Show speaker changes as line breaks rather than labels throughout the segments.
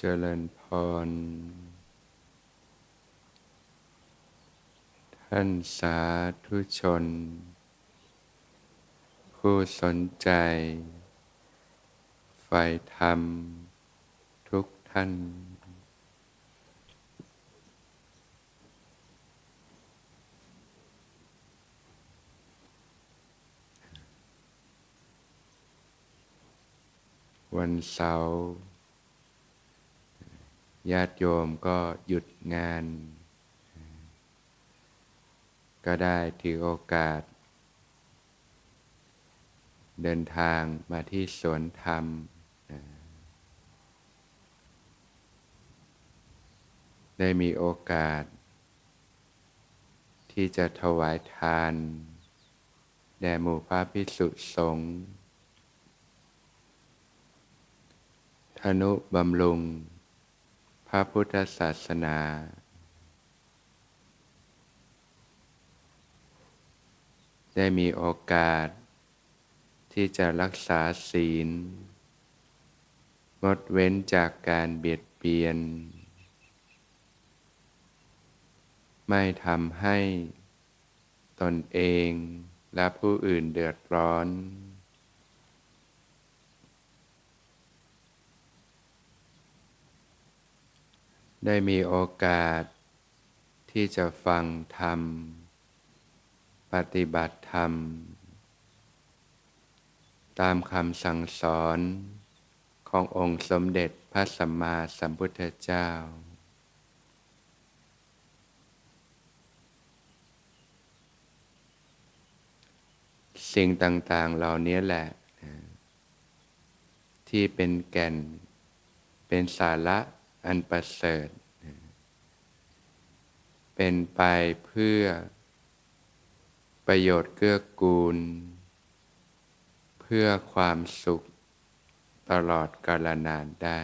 เจริญพร ท่านสาธุชน ผู้สนใจใฝ่ธรรม ทุกท่าน วันเสาร์ ญาติโยมก็หยุดงาน ก็ได้ถือโอกาส เดินทางมาที่สวนธรรม ได้มีโอกาส ที่จะถวายทาน แด่หมู่พระพิสุสงฆ์ธนุบำรุง ระพุทธศาสนา ได้มีโอกาส ที่จะรักษาศีล งดเว้นจากการเบียดเบียน ไม่ทำให้ตนเองและผู้อื่นเดือดร้อน ได้มีโอกาส ที่จะฟังธรรม ปฏิบัติธรรม ตามคำสั่งสอนขององค์สมเด็จพระสัมมาสัมพุทธเจ้า สิ่งต่างๆเหล่านี้แหละ ที่เป็นแก่น เป็นสาระ อันประเสริฐ เป็นไปเพื่อ ประโยชน์เกื้อกูล เพื่อความสุขตลอดกาลนานได้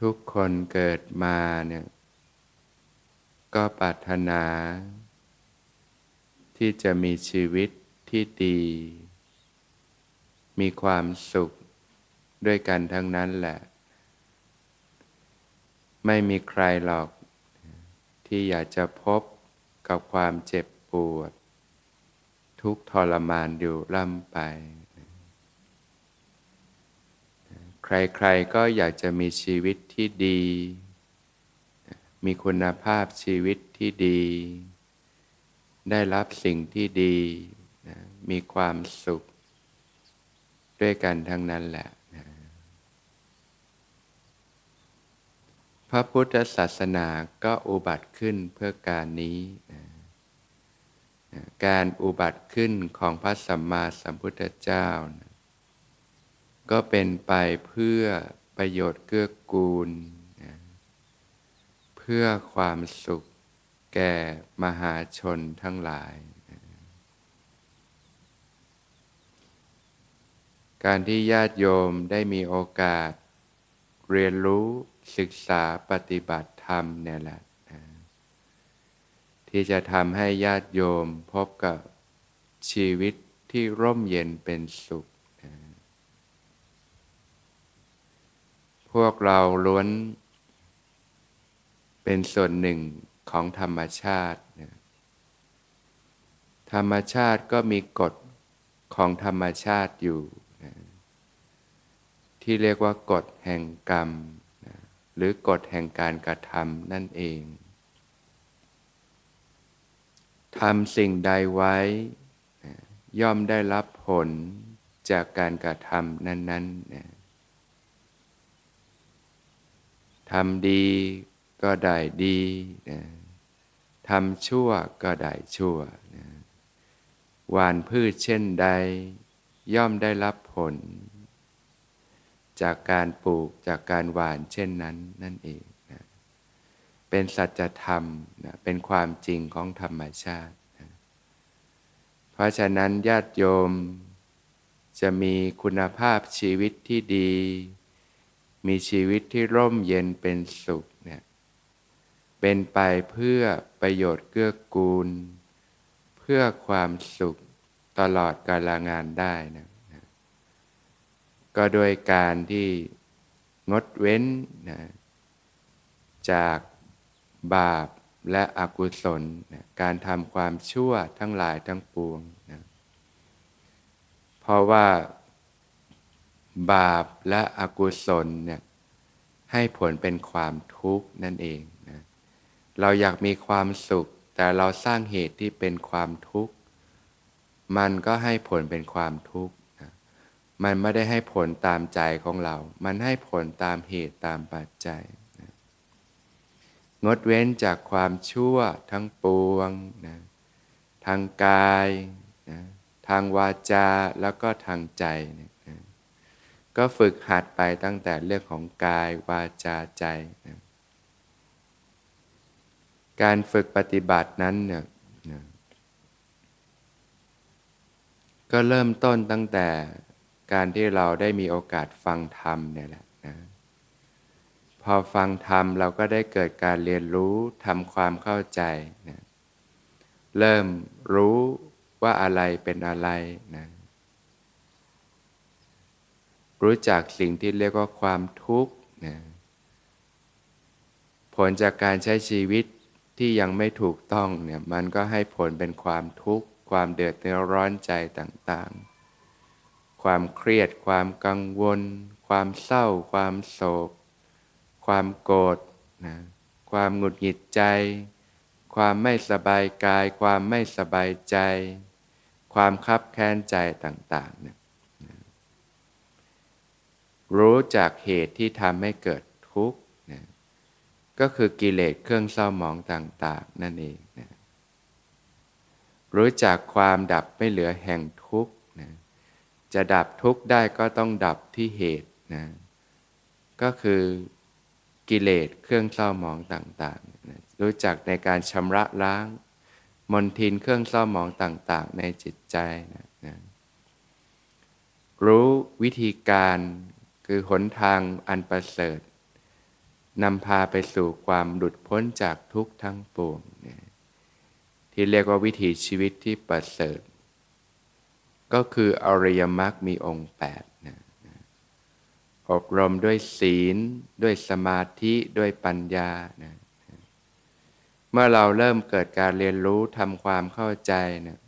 ทุกคนเกิดมาเนี่ย ก็ปรารถนา ที่จะมีชีวิตที่ดี มีความสุขด้วยกันทั้งนั้นแหละ ไม่มีใครหรอก ที่อยากจะพบกับความเจ็บปวด ทุกทรมานอยู่ล่ำไป ใครๆก็อยากจะมีชีวิตที่ดี มีคุณภาพชีวิตที่ดี ได้รับสิ่งที่ดี มีความสุข ด้วยกันทั้งนั้นแหละพระพุทธศาสนาก็อุบัติขึ้นเพื่อการนี้การอุบัติขึ้นของพระสัมมาสัมพุทธเจ้าก็เป็นไปเพื่อประโยชน์เกื้อกูลเพื่อความสุขแก่มหาชนทั้งหลาย การที่ญาติโยมได้มีโอกาส เรียนรู้ศึกษาปฏิบัติธรรมเนี่ยแหละที่จะทำให้ญาติโยมพบกับชีวิตที่ร่มเย็นเป็นสุขพวกเราล้วนเป็นส่วนหนึ่งของธรรมชาติธรรมชาติก็มีกฎของธรรมชาติอยู่ ที่เรียกว่ากฎแห่งกรรม หรือกฎแห่งการกระทำนั่นเองทำสิ่งใดไว้ ย่อมได้รับผลจากการกระทำนั้นๆทำดีก็ได้ดีทำชั่วก็ได้ชั่วหวานพืชเช่นใด ย่อมได้รับผล จากการปลูกจากการหวานเช่นนั้นนั่นเองนะเป็นสัจธรรมนะเป็นความจริงของธรรมชาตินะเพราะฉะนั้นญาติโยมจะมีคุณภาพชีวิตที่ดี มีชีวิตที่ร่มเย็นเป็นสุขเนี่ยเป็นไปเพื่อประโยชน์เกื้อกูล เพื่อความสุขตลอดกาลงานได้นะ ก็โดยการที่งดเว้นนะจากบาปและอกุศลนะการทำความชั่วทั้งหลายทั้งปวงนะเพราะว่าบาปและอกุศลเนี่ยให้ผลเป็นความทุกข์นั่นเองนะเราอยากมีความสุข แต่เราสร้างเหตุที่เป็นความทุกข์ มันก็ให้ผลเป็นความทุกข์ มันไม่ได้ให้ผลตามใจของเรา มันให้ผลตามเหตุตามปัจจัยนะงดเว้นจากความชั่วทั้งปวงนะทางกายนะทางวาจาแล้วก็ทางใจนะก็ฝึกหัดไปตั้งแต่เรื่องของกายวาจาใจนะการฝึกปฏิบัตินั้นเนี่ยนะก็เริ่มต้นตั้งแต่ การที่เราได้มีโอกาสฟังธรรมเนี่ยแหละนะพอฟังธรรมเราก็ได้เกิดการเรียนรู้ทำความเข้าใจนะเริ่มรู้ว่าอะไรเป็นอะไรนะรู้จักสิ่งที่เรียกว่าความทุกข์นะผลจากการใช้ชีวิตที่ยังไม่ถูกต้องเนี่ยมันก็ให้ผลเป็นความทุกข์ ความเดือดร้อนใจต่างๆ ความเครียด ความกังวล ความเศร้า ความโศก ความโกรธนะความหงุดหงิดใจ ความไม่สบายกาย ความไม่สบายใจ ความคับแค้นใจต่างๆเนี่ยรู้จากเหตุที่ทำให้เกิดทุกข์นะก็คือกิเลสเครื่องเศร้าหมองต่าง ๆ นั่นเองนะรู้จักความดับไม่เหลือแห่งทุกข์ จะดับทุกข์ได้ก็ต้องดับที่เหตุนะก็คือกิเลสเครื่องเศร้าหมองต่างๆนะรู้จักในการชำระล้างมนทินเครื่องเศร้าหมองต่าง ๆ ในจิตใจนะนะรู้วิธีการคือหนทางอันประเสริฐนำพาไปสู่ความหลุดพ้นจากทุกข์ทั้งปวงนี่ยที่เรียกว่าวิถีชีวิตที่ประเสริฐ ก็คืออริยมรรคมีองค์แปดนะอบรมด้วยศีล ด้วยสมาธิด้วยปัญญานะเมื่อเราเริ่มเกิดการเรียนรู้ทำความเข้าใจนะ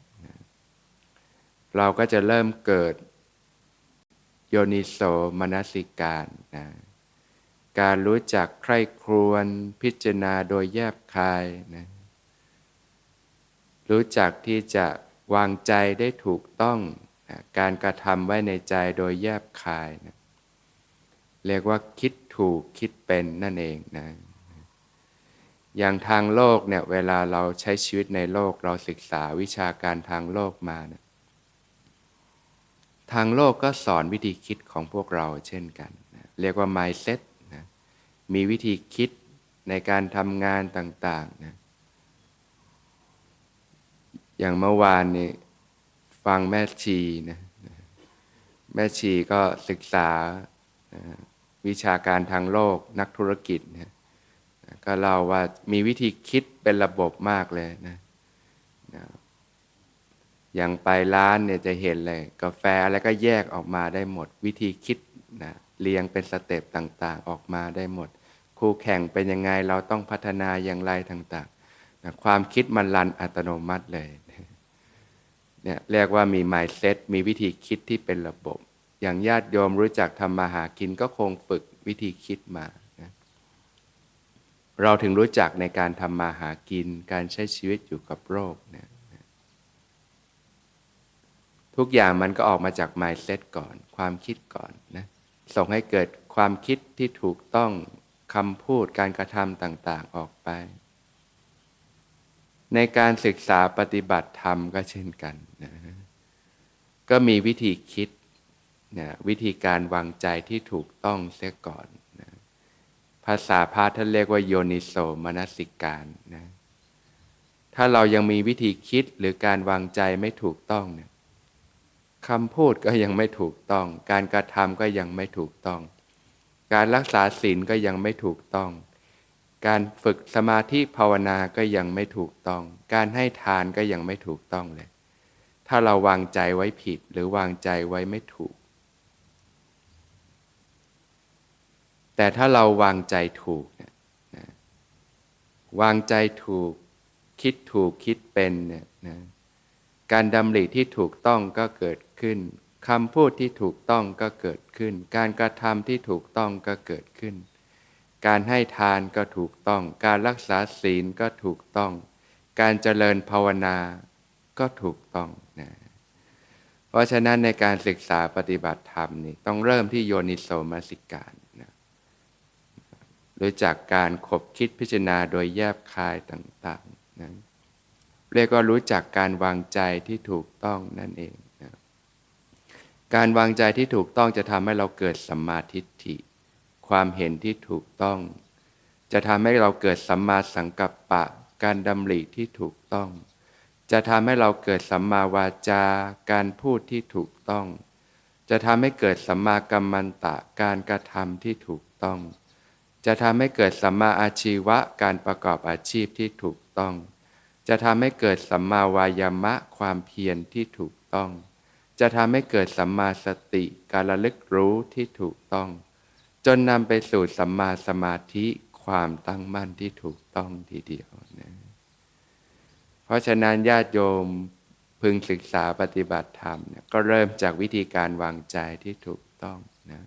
เราก็จะเริ่มเกิดโยนิโสมนสิการนะการรู้จักใคร่ครวญพิจารณาโดยแยบคายนะรู้จักที่จะ วางใจได้ถูกต้องนะการกระทำไว้ในใจโดยแยบคายนะเรียกว่าคิดถูกคิดเป็นนั่นเองนะอย่างทางโลกเนี่ยเวลาเราใช้ชีวิตในโลกเราศึกษาวิชาการทางโลกมานะทางโลกก็สอนวิธีคิดของพวกเราเช่นกันนะเรียกว่า mindset นะมีวิธีคิดในการทำงานต่างๆนะ อย่างเมื่อวานนี้ฟังแม่ชีนะแม่ชีก็ศึกษาวิชาการทางโลกนักธุรกิจนะก็เล่าว่ามีวิธีคิดเป็นระบบมากเลยนะอย่างไปร้านเนี่ยจะเห็นเลย กาแฟอะไรก็แยกออกมาได้หมด วิธีคิดนะเรียงเป็นสเต็ปต่างๆ ออกมาได้หมด คู่แข่งเป็นยังไงเราต้องพัฒนาอย่างไรต่างๆนะความคิดมันรันอัตโนมัติเลย เนี่ยเรียกว่ามี mindset มีวิธีคิดที่เป็นระบบ อย่างญาติโยมรู้จักทำมาหากินก็คงฝึกวิธีคิดมานะเราถึงรู้จักในการทำมาหากิน การใช้ชีวิตอยู่กับโรคเนี่ยทุกอย่างมันก็ออกมาจาก mindset ก่อน ความคิดก่อนนะส่งให้เกิดความคิดที่ถูกต้องคำพูดการกระทำต่าง ๆ ออกไป ในการศึกษาปฏิบัติธรรมก็เช่นกันนะก็มีวิธีคิดนะวิธีการวางใจที่ถูกต้องเสียก่อนนะภาษาพาท่านเรียกว่าโยนิโสมนสิการนะถ้าเรายังมีวิธีคิดหรือการวางใจไม่ถูกต้องเนี่ยคำพูดก็ยังไม่ถูกต้อง การกระทำก็ยังไม่ถูกต้อง การรักษาศีลก็ยังไม่ถูกต้อง การฝึกสมาธิภาวนาก็ยังไม่ถูกต้อง การให้ทานก็ยังไม่ถูกต้องเลย ถ้าเราวางใจไว้ผิดหรือวางใจไว้ไม่ถูก แต่ถ้าเราวางใจถูกนะวางใจถูก คิดถูกคิดเป็นเนี่ยนะการดำริที่ถูกต้องก็เกิดขึ้นคำพูดที่ถูกต้องก็เกิดขึ้น การกระทำที่ถูกต้องก็เกิดขึ้น การให้ทานก็ถูกต้อง การรักษาศีลก็ถูกต้อง การเจริญภาวนาก็ถูกต้องนะเพราะฉะนั้นในการศึกษาปฏิบัติธรรมนี่ต้องเริ่มที่โยนิโสมสิการนะโดยจากการขบคิดพิจารณาโดยแยบคายต่างๆนะเรียกว่ารู้จักการวางใจที่ถูกต้องนั่นเองนะการวางใจที่ถูกต้องจะทำให้เราเกิดสัมมาทิฏฐิ ความเห็นที่ถูกต้อง จะทำให้เราเกิดสัมมาสังกัปปะ การดำริที่ถูกต้อง จะทำให้เราเกิดสัมมาวาจา การพูดที่ถูกต้อง จะทำให้เกิดสัมมากัมมันตะ การกระทำที่ถูกต้อง จะทำให้เกิดสัมมาอาชีวะ การประกอบอาชีพที่ถูกต้อง จะทำให้เกิดสัมมาวายามะ ความเพียรที่ถูกต้องจะทำให้เกิดสัมมาสติการระลึกรู้ที่ถูกต้อง จนนำไปสู่สัมมาสมาธิความตั้งมั่นที่ถูกต้องทีเดียวนะเพราะฉะนั้นญาติโยมพึงศึกษาปฏิบัติธรรมเนี่ยก็เริ่มจากวิธีการวางใจที่ถูกต้องนะ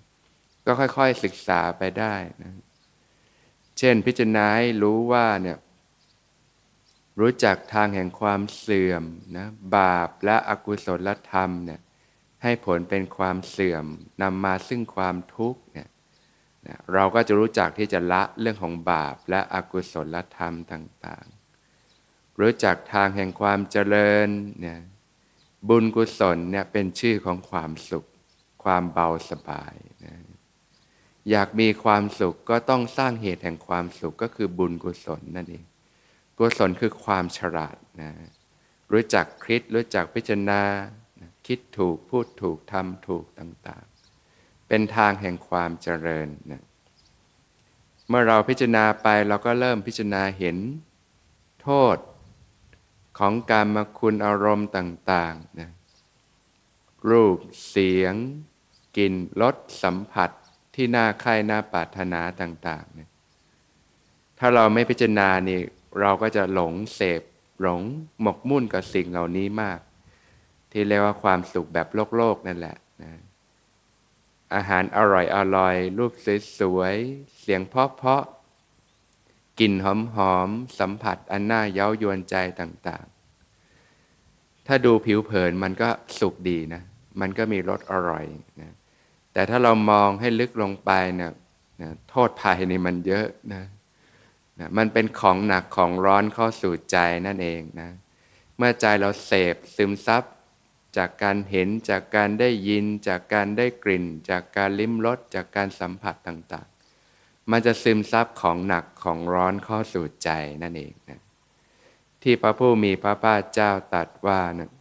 ก็ค่อยๆศึกษาไปได้นะเช่นพิจารณาให้รู้ว่าเนี่ยรู้จักทางแห่งความเสื่อมนะบาปและอกุศลธรรมเนี่ยให้ผลเป็นความเสื่อมนำมาซึ่งความทุกข์เนี่ย นะเราก็จะรู้จักที่จะละเรื่องของบาปและอกุศลธรรมต่างๆ รู้จักทางแห่งความเจริญเนี่ยบุญกุศลเนี่ยเป็นชื่อของความสุข ความเบาสบายนะอยากมีความสุขก็ต้องสร้างเหตุแห่งความสุขก็คือบุญกุศลนั่นเอง กุศลคือความฉลาดนะรู้จักคิดรู้จักพิจารณา คิดถูกพูดถูกทำถูกต่างๆ เป็นทางแห่งความเจริญนะเมื่อเราพิจารณาไปเราก็เริ่มพิจารณาเห็นโทษของการมาคุณอารมณ์ต่างๆนะรูปเสียงกลิ่นรสสัมผัสที่น่าใคร่น่าปรารถนาต่างๆเนี่ยถ้าเราไม่พิจารณานี่เราก็จะหลงเสพหลงหมกมุ่นกับสิ่งเหล่านี้มาก ที่เรียกว่าความสุขแบบโลกโลกนั่นแหละนะ อาหารอร่อยอร่อย รูปสวยๆ เสียงเพาะเพาะกลิ่นหอมหอมสัมผัสอันน่าเย้ายวนใจต่างๆ ถ้าดูผิวเผินมันก็สุขดีนะ มันก็มีรสอร่อยนะ แต่ถ้าเรามองให้ลึกลงไปเนี่ยนะโทษภัยในมันเยอะนะนะ มันเป็นของหนักของร้อนเข้าสู่ใจนั่นเองนะ เมื่อใจเราเสพซึมซับ จากการเห็นจากการได้ยิน จากการได้กลิ่น จากการลิ้มรสจากการสัมผัสต่างๆ มันจะซึมซับของหนักของร้อนเข้าสู่ใจนั่นเองนะที่พระผู้มีพระภาคเจ้าตรัสว่านะ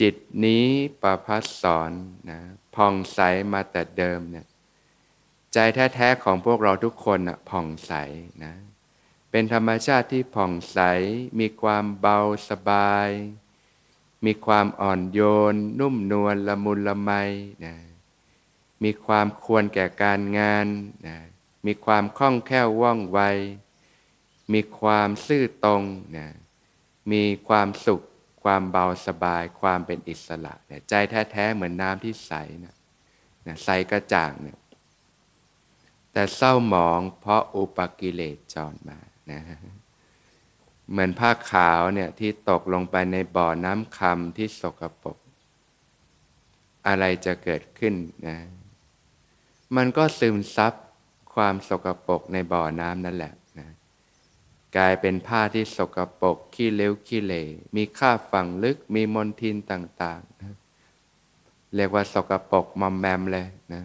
จิตนี้ประพัสสอนนะพองใสมาแต่เดิมเนี่ยใจแท้ๆของพวกเราทุกคนนะผ่องใสนะเป็นธรรมชาติที่ผ่องใสมีความเบาสบาย มีความอ่อนโยน นุ่มนวลละมุนละไมนะมีความควรแก่การงานนะมีความคล่องแคล่วว่องไว มีความซื่อตรงนะมีความสุข ความเบาสบาย ความเป็นอิสระนะใจแท้ๆเหมือนน้ำที่ใสนะนะใสกระจ่างนะแต่เศร้าหมองเพราะอุปกิเลสจรมานะ เหมือนผ้าขาวเนี่ยที่ตกลงไปในบ่อน้ำคำที่สกปรกอะไรจะเกิดขึ้นนะมันก็ซึมซับความสกปรกในบ่อน้ำนั่นแหละนะกลายเป็นผ้าที่สกปรกขี้เล็วขี้เหลมีค่าฝังลึกมีมลทินต่างๆนะเรียกว่าสกปรกมอมแมมเลยนะ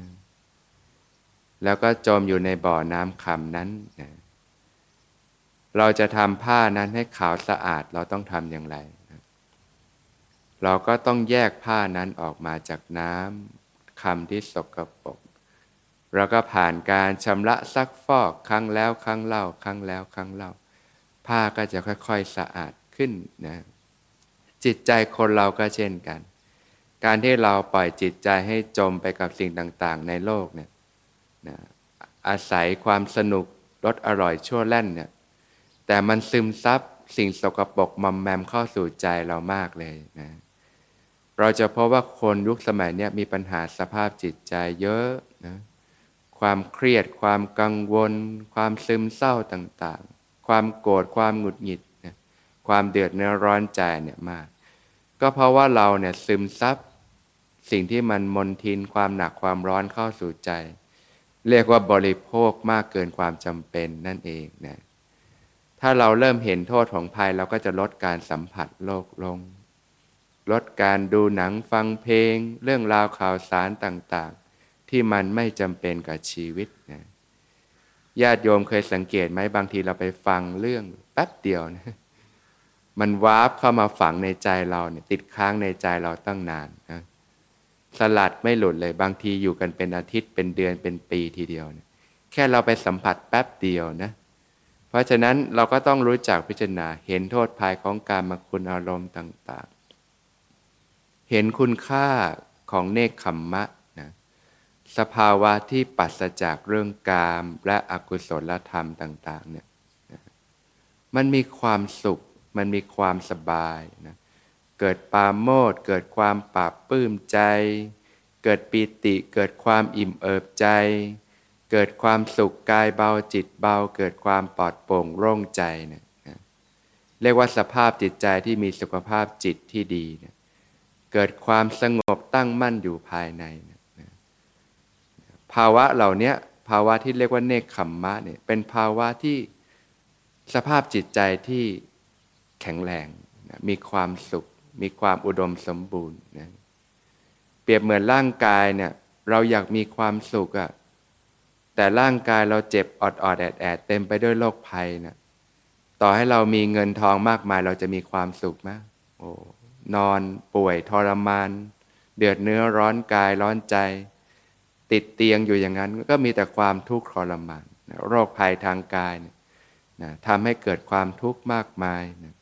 แล้วก็จมอยู่ในบ่อน้ำคำนั้นนะ เราจะทำผ้านั้นให้ขาวสะอาดเราต้องทำอย่างไร เราก็ต้องแยกผ้านั้นออกมาจากน้ำคำที่สกปรกเราก็ผ่านการชำระซักฟอกครั้งแล้วครั้งเล่าครั้งแล้วครั้งเล่า ผ้าก็จะค่อย ๆสะอาดขึ้นนะจิตใจคนเราก็เช่นกัน การที่เราปล่อยจิตใจให้จมไปกับสิ่งต่างๆ ในโลกเนี่ยนะอาศัยความสนุกรสอร่อยชั่วแล่นเนี่ย แต่มันซึมซับสิ่งสกปรกมอมแมมเข้าสู่ใจเรามากเลยนะเราจะพบว่าคนยุคสมัยนี้มีปัญหาสภาพจิตใจเยอะนะความเครียด ความกังวล ความซึมเศร้าต่างๆ ความโกรธความหงุดหงิดนะความเดือดเนื้อร้อนใจเนี่ยมาก ก็เพราะว่าเราเนี่ยซึมซับสิ่งที่มันมนทินความหนักความร้อนเข้าสู่ใจ เรียกว่าบริโภคมากเกินความจำเป็นนั่นเองนะ ถ้าเราเริ่มเห็นโทษของภัยเราก็จะลดการสัมผัสโลกลง ลดการดูหนังฟังเพลง เรื่องราวข่าวสารต่างๆ ที่มันไม่จำเป็นกับชีวิตนะญาติโยมเคยสังเกตไหมบางทีเราไปฟังเรื่องแป๊บเดียวนะมันวาร์ปเข้ามาฝังในใจเราเนี่ยติดค้างในใจเราตั้งนานนะสลัดไม่หลุดเลยบางทีอยู่กันเป็นอาทิตย์เป็นเดือนเป็นปีทีเดียวนี่ยแค่เราไปสัมผัสแป๊บเดียวนะ ราะฉะนั้นเราก็ต้องรู้จักพิจารณาเห็นโทษภายของการมาคุณอารมณ์ต่างๆ เห็นคุณค่าของเนคขมมะนะสภาวะที่ปัสจากเรื่องกามและอกุศลธรรมต่างๆเนี่ยมันมีความสุข มันมีความสบายนะเกิดปาโมดเกิดความปราบปื้มใจ เกิดปีติเกิดความอิ่มเอิบใจ เกิดความสุขกายเบาจิตเบา เกิดความปลอดโปร่งโล่งใจเนี่ยเรียกว่าสภาพจิตใจที่มีสุขภาพจิตที่ดีเนี่ยเกิดความสงบตั้งมั่นอยู่ภายในนะภาวะเหล่านี้ภาวะที่เรียกว่าเนคขมมะเนี่ยเป็นภาวะที่สภาพจิตใจที่แข็งแรงนะมีความสุข มีความอุดมสมบูรณ์นะเปรียบเหมือนร่างกายเนี่ยเราอยากมีความสุขอะ่ะ แต่ร่างกายเราเจ็บอดอดแอดแอดเต็มไปด้วยโรคภัยนะต่อให้เรามีเงินทองมากมายเราจะมีความสุขไหมโอ้นอนป่วยทรมาน เดือดเนื้อร้อนกายร้อนใจ ติดเตียงอยู่อย่างนั้น ก็มีแต่ความทุกข์ทรมานนะโรคภัยทางกายนะนะทำให้เกิดความทุกข์มากมายนะ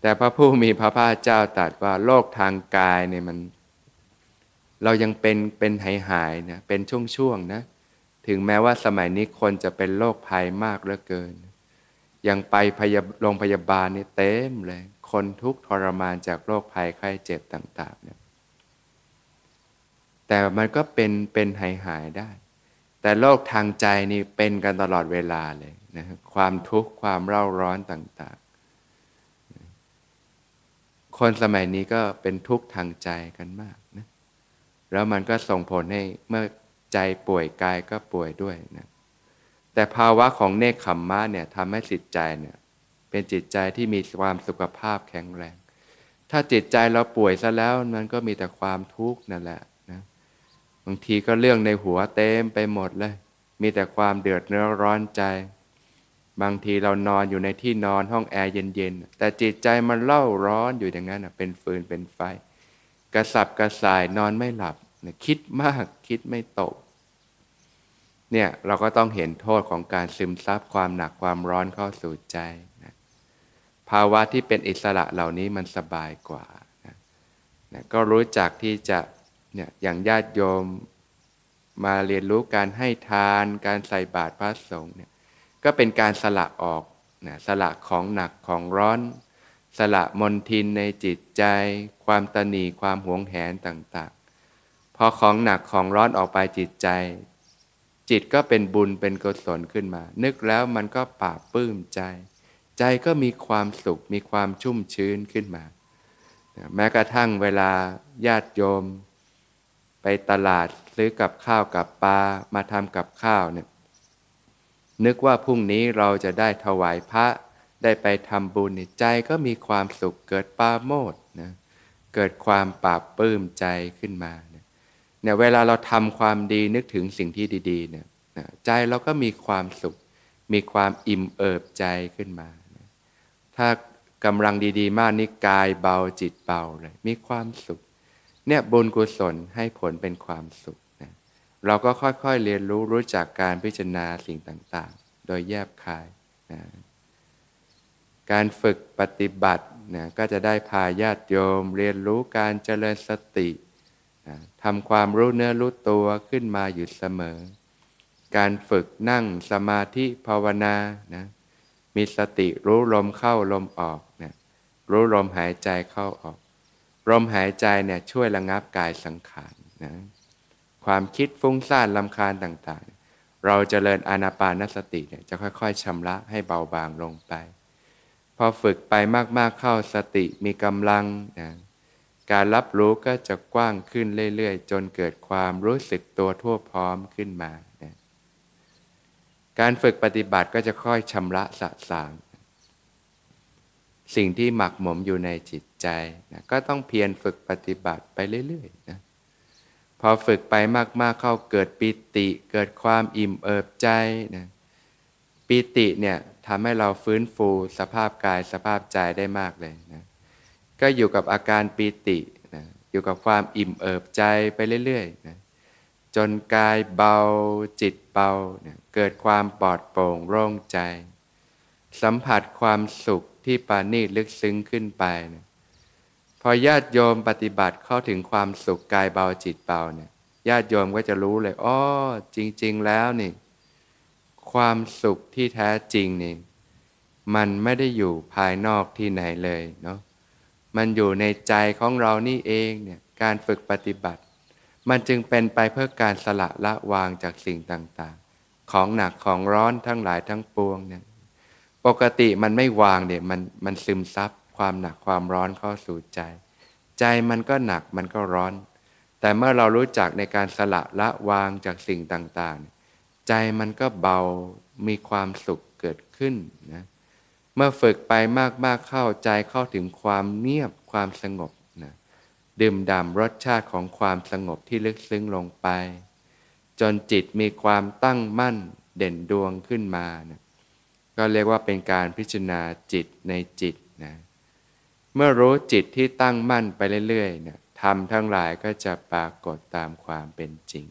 แต่พระผู้มีพระภาคเจ้าตรัสว่าโรคทางกายเนี่ยมัน เรายังเป็นเป็นหายหายนะเป็นช่วงๆนะถึงแม้ว่าสมัยนี้คนจะเป็นโรคภัยมากเหลือเกิน ยังไปโรงพยาบาลนี่เต็มเลย คนทุกทรมานจากโรคภัยไข้เจ็บต่างๆเนี่ยแต่มันก็เป็นเป็นหายหายได้ แต่โรคทางใจนี่เป็นกันตลอดเวลาเลยนะความทุกข์ความเร่าร้อนต่างๆ คนสมัยนี้ก็เป็นทุกข์ทางใจกันมาก แล้วมันก็ส่งผลให้เมื่อใจป่วยกายก็ป่วยด้วยนะแต่ภาวะของเนคขมมะเนี่ยทำให้จิตใจเนี่ยเป็นจิตใจที่มีความสุขภาพแข็งแรง ถ้าจิตใจเราป่วยซะแล้วมันก็มีแต่ความทุกข์นั่นแหละนะบางทีก็เรื่องในหัวเต็มไปหมดเลย มีแต่ความเดือดเนื้อร้อนใจ บางทีเรานอนอยู่ในที่นอนห้องแอร์เย็นๆ แต่จิตใจมันเล่าร้อนอยู่อย่างนั้นเป็นฟืนเป็นไฟ กระสับกระส่ายนอนไม่หลับคิดมากคิดไม่ตกเนี่ยเราก็ต้องเห็นโทษของการซึมซับความหนักความร้อนเข้าสู่ใจนะภาวะที่เป็นอิสระเหล่านี้มันสบายกว่านะนะก็รู้จักที่จะเนี่ยอย่างญาติโยมมาเรียนรู้การให้ทาน การใส่บาตรพระสงฆ์เนี่ยก็เป็นการสละออกนะสละของหนักของร้อน สละมนทินในจิตใจ ความตนีความหวงแหนต่างๆ พอของหนักของร้อนออกไปจิตใจ จิตก็เป็นบุญเป็นกุศลขึ้นมา นึกแล้วมันก็ปราบปื้มใจ ใจก็มีความสุขมีความชุ่มชื้นขึ้นมา แม้กระทั่งเวลาญาติโยม ไปตลาดซื้อกับข้าวกับปลามาทำกับข้าวเนี่ยนึกว่าพรุ่งนี้เราจะได้ถวายพระ ได้ไปทำบุญใจก็มีความสุขเกิดปาโมดนะเกิดความปราบปลื้มใจขึ้นมาเนี่ยเวลาเราทำความดีนึกถึงสิ่งที่ดีๆเนี่ยใจเราก็มีความสุข มีความอิ่มเอิบใจขึ้นมา ถ้ากำลังดีๆ มากนี่กายเบาจิตเบาเลย มีความสุข เนี่ยบุญกุศลให้ผลเป็นความสุขนะเราก็ค่อยๆเรียนรู้รู้จักการพิจารณาสิ่งต่างๆ โดยแยบคายนะ การฝึกปฏิบัตินะก็จะได้พาญาติโยม เรียนรู้การเจริญสตินะทำความรู้เนื้อรู้ตัวขึ้นมาอยู่เสมอ การฝึกนั่งสมาธิภาวนานะมีสติรู้ลมเข้าลมออกนะรู้ลมหายใจเข้าออก ลมหายใจเนี่ยช่วยระงับกายสังขารนะความคิดฟุ้งซ่านลำคาญต่างๆ เราจเจริญอานาปานสติเนี่ยจะค่อยๆชำระให้เบาบางลงไป พอฝึกไปมากๆเข้าสติมีกำลังนะการรับรู้ก็จะกว้างขึ้นเรื่อยๆ จนเกิดความรู้สึกตัวทั่วพร้อมขึ้นมานะการฝึกปฏิบัติก็จะค่อยชำระสะสาง สิ่งที่หมักหมมอยู่ในจิตใจนะก็ต้องเพียรฝึกปฏิบัติไปเรื่อยๆนะพอฝึกไปมากๆเข้าเกิดปิติ เกิดความอิ่มเอิบใจนะปิติเนี่ย ทำให้เราฟื้นฟูสภาพกายสภาพใจได้มากเลยนะก็อยู่กับอาการปีตินะอยู่กับความอิ่มเอิบใจไปเรื่อยๆนะจนกายเบาจิตเบานะเกิดความปลอดโปร่งโล่งใจ สัมผัสความสุขที่ปานีลึกซึ้งขึ้นไปนะพอญาติโยมปฏิบัติเข้าถึงความสุขกายเบาจิตเบาเนี่ยญาติโยมก็จะรู้เลยอ๋อจริง ๆ แล้วนี่ ความสุขที่แท้จริงนี่มันไม่ได้อยู่ภายนอกที่ไหนเลยเนาะมันอยู่ในใจของเรานี่เองเนี่ยการฝึกปฏิบัติ มันจึงเป็นไปเพื่อการสละละวางจากสิ่งต่างๆ ของหนักของร้อนทั้งหลายทั้งปวงเนี่ยปกติมันไม่วางเนี่ยมันมันซึมซับความหนักความร้อนเข้าสู่ใจ ใจมันก็หนักมันก็ร้อน แต่เมื่อเรารู้จักในการสละละวางจากสิ่งต่างๆ ใจมันก็เบามีความสุขเกิดขึ้นนะเมื่อฝึกไปมากๆเข้าใจเข้าถึงความเงียบความสงบนะดื่มด่ำรสชาติของความสงบที่ลึกซึ้งลงไป จนจิตมีความตั้งมั่นเด่นดวงขึ้นมานะก็เรียกว่าเป็นการพิจารณาจิตในจิตนะเมื่อรู้จิตที่ตั้งมั่นไปเรื่อยๆนะทำทั้งหลายก็จะปรากฏตามความเป็นจริง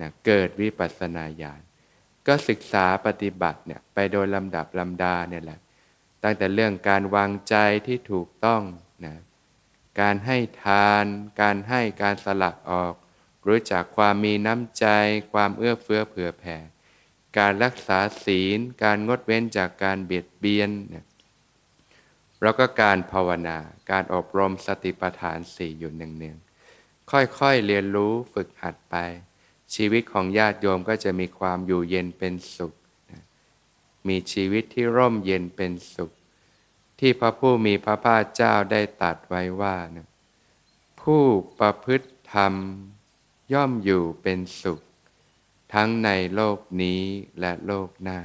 นะเกิดวิปัสสนาญาณก็ศึกษาปฏิบัติเนี่ยไปโดยลำดับลำดาเนี่ยแหละ ตั้งแต่เรื่องการวางใจที่ถูกต้องนะการให้ทาน การให้การสละออก รู้จักความมีน้ำใจ ความเอื้อเฟื้อเผื่อแผ่ การรักษาศีล การงดเว้นจากการเบียดเบียนนะแล้วก็การภาวนา การอบรมสติปัฏฐานสี่อยู่เนืองๆค่อยๆเรียนรู้ฝึกหัดไป ชีวิตของญาติโยมก็จะมีความอยู่เย็นเป็นสุข มีชีวิตที่ร่มเย็นเป็นสุข ที่พระผู้มีพระภาคเจ้าได้ตัดไว้ว่านะผู้ประพฤติธรรมย่อมอยู่เป็นสุข ทั้งในโลกนี้และโลกหน้า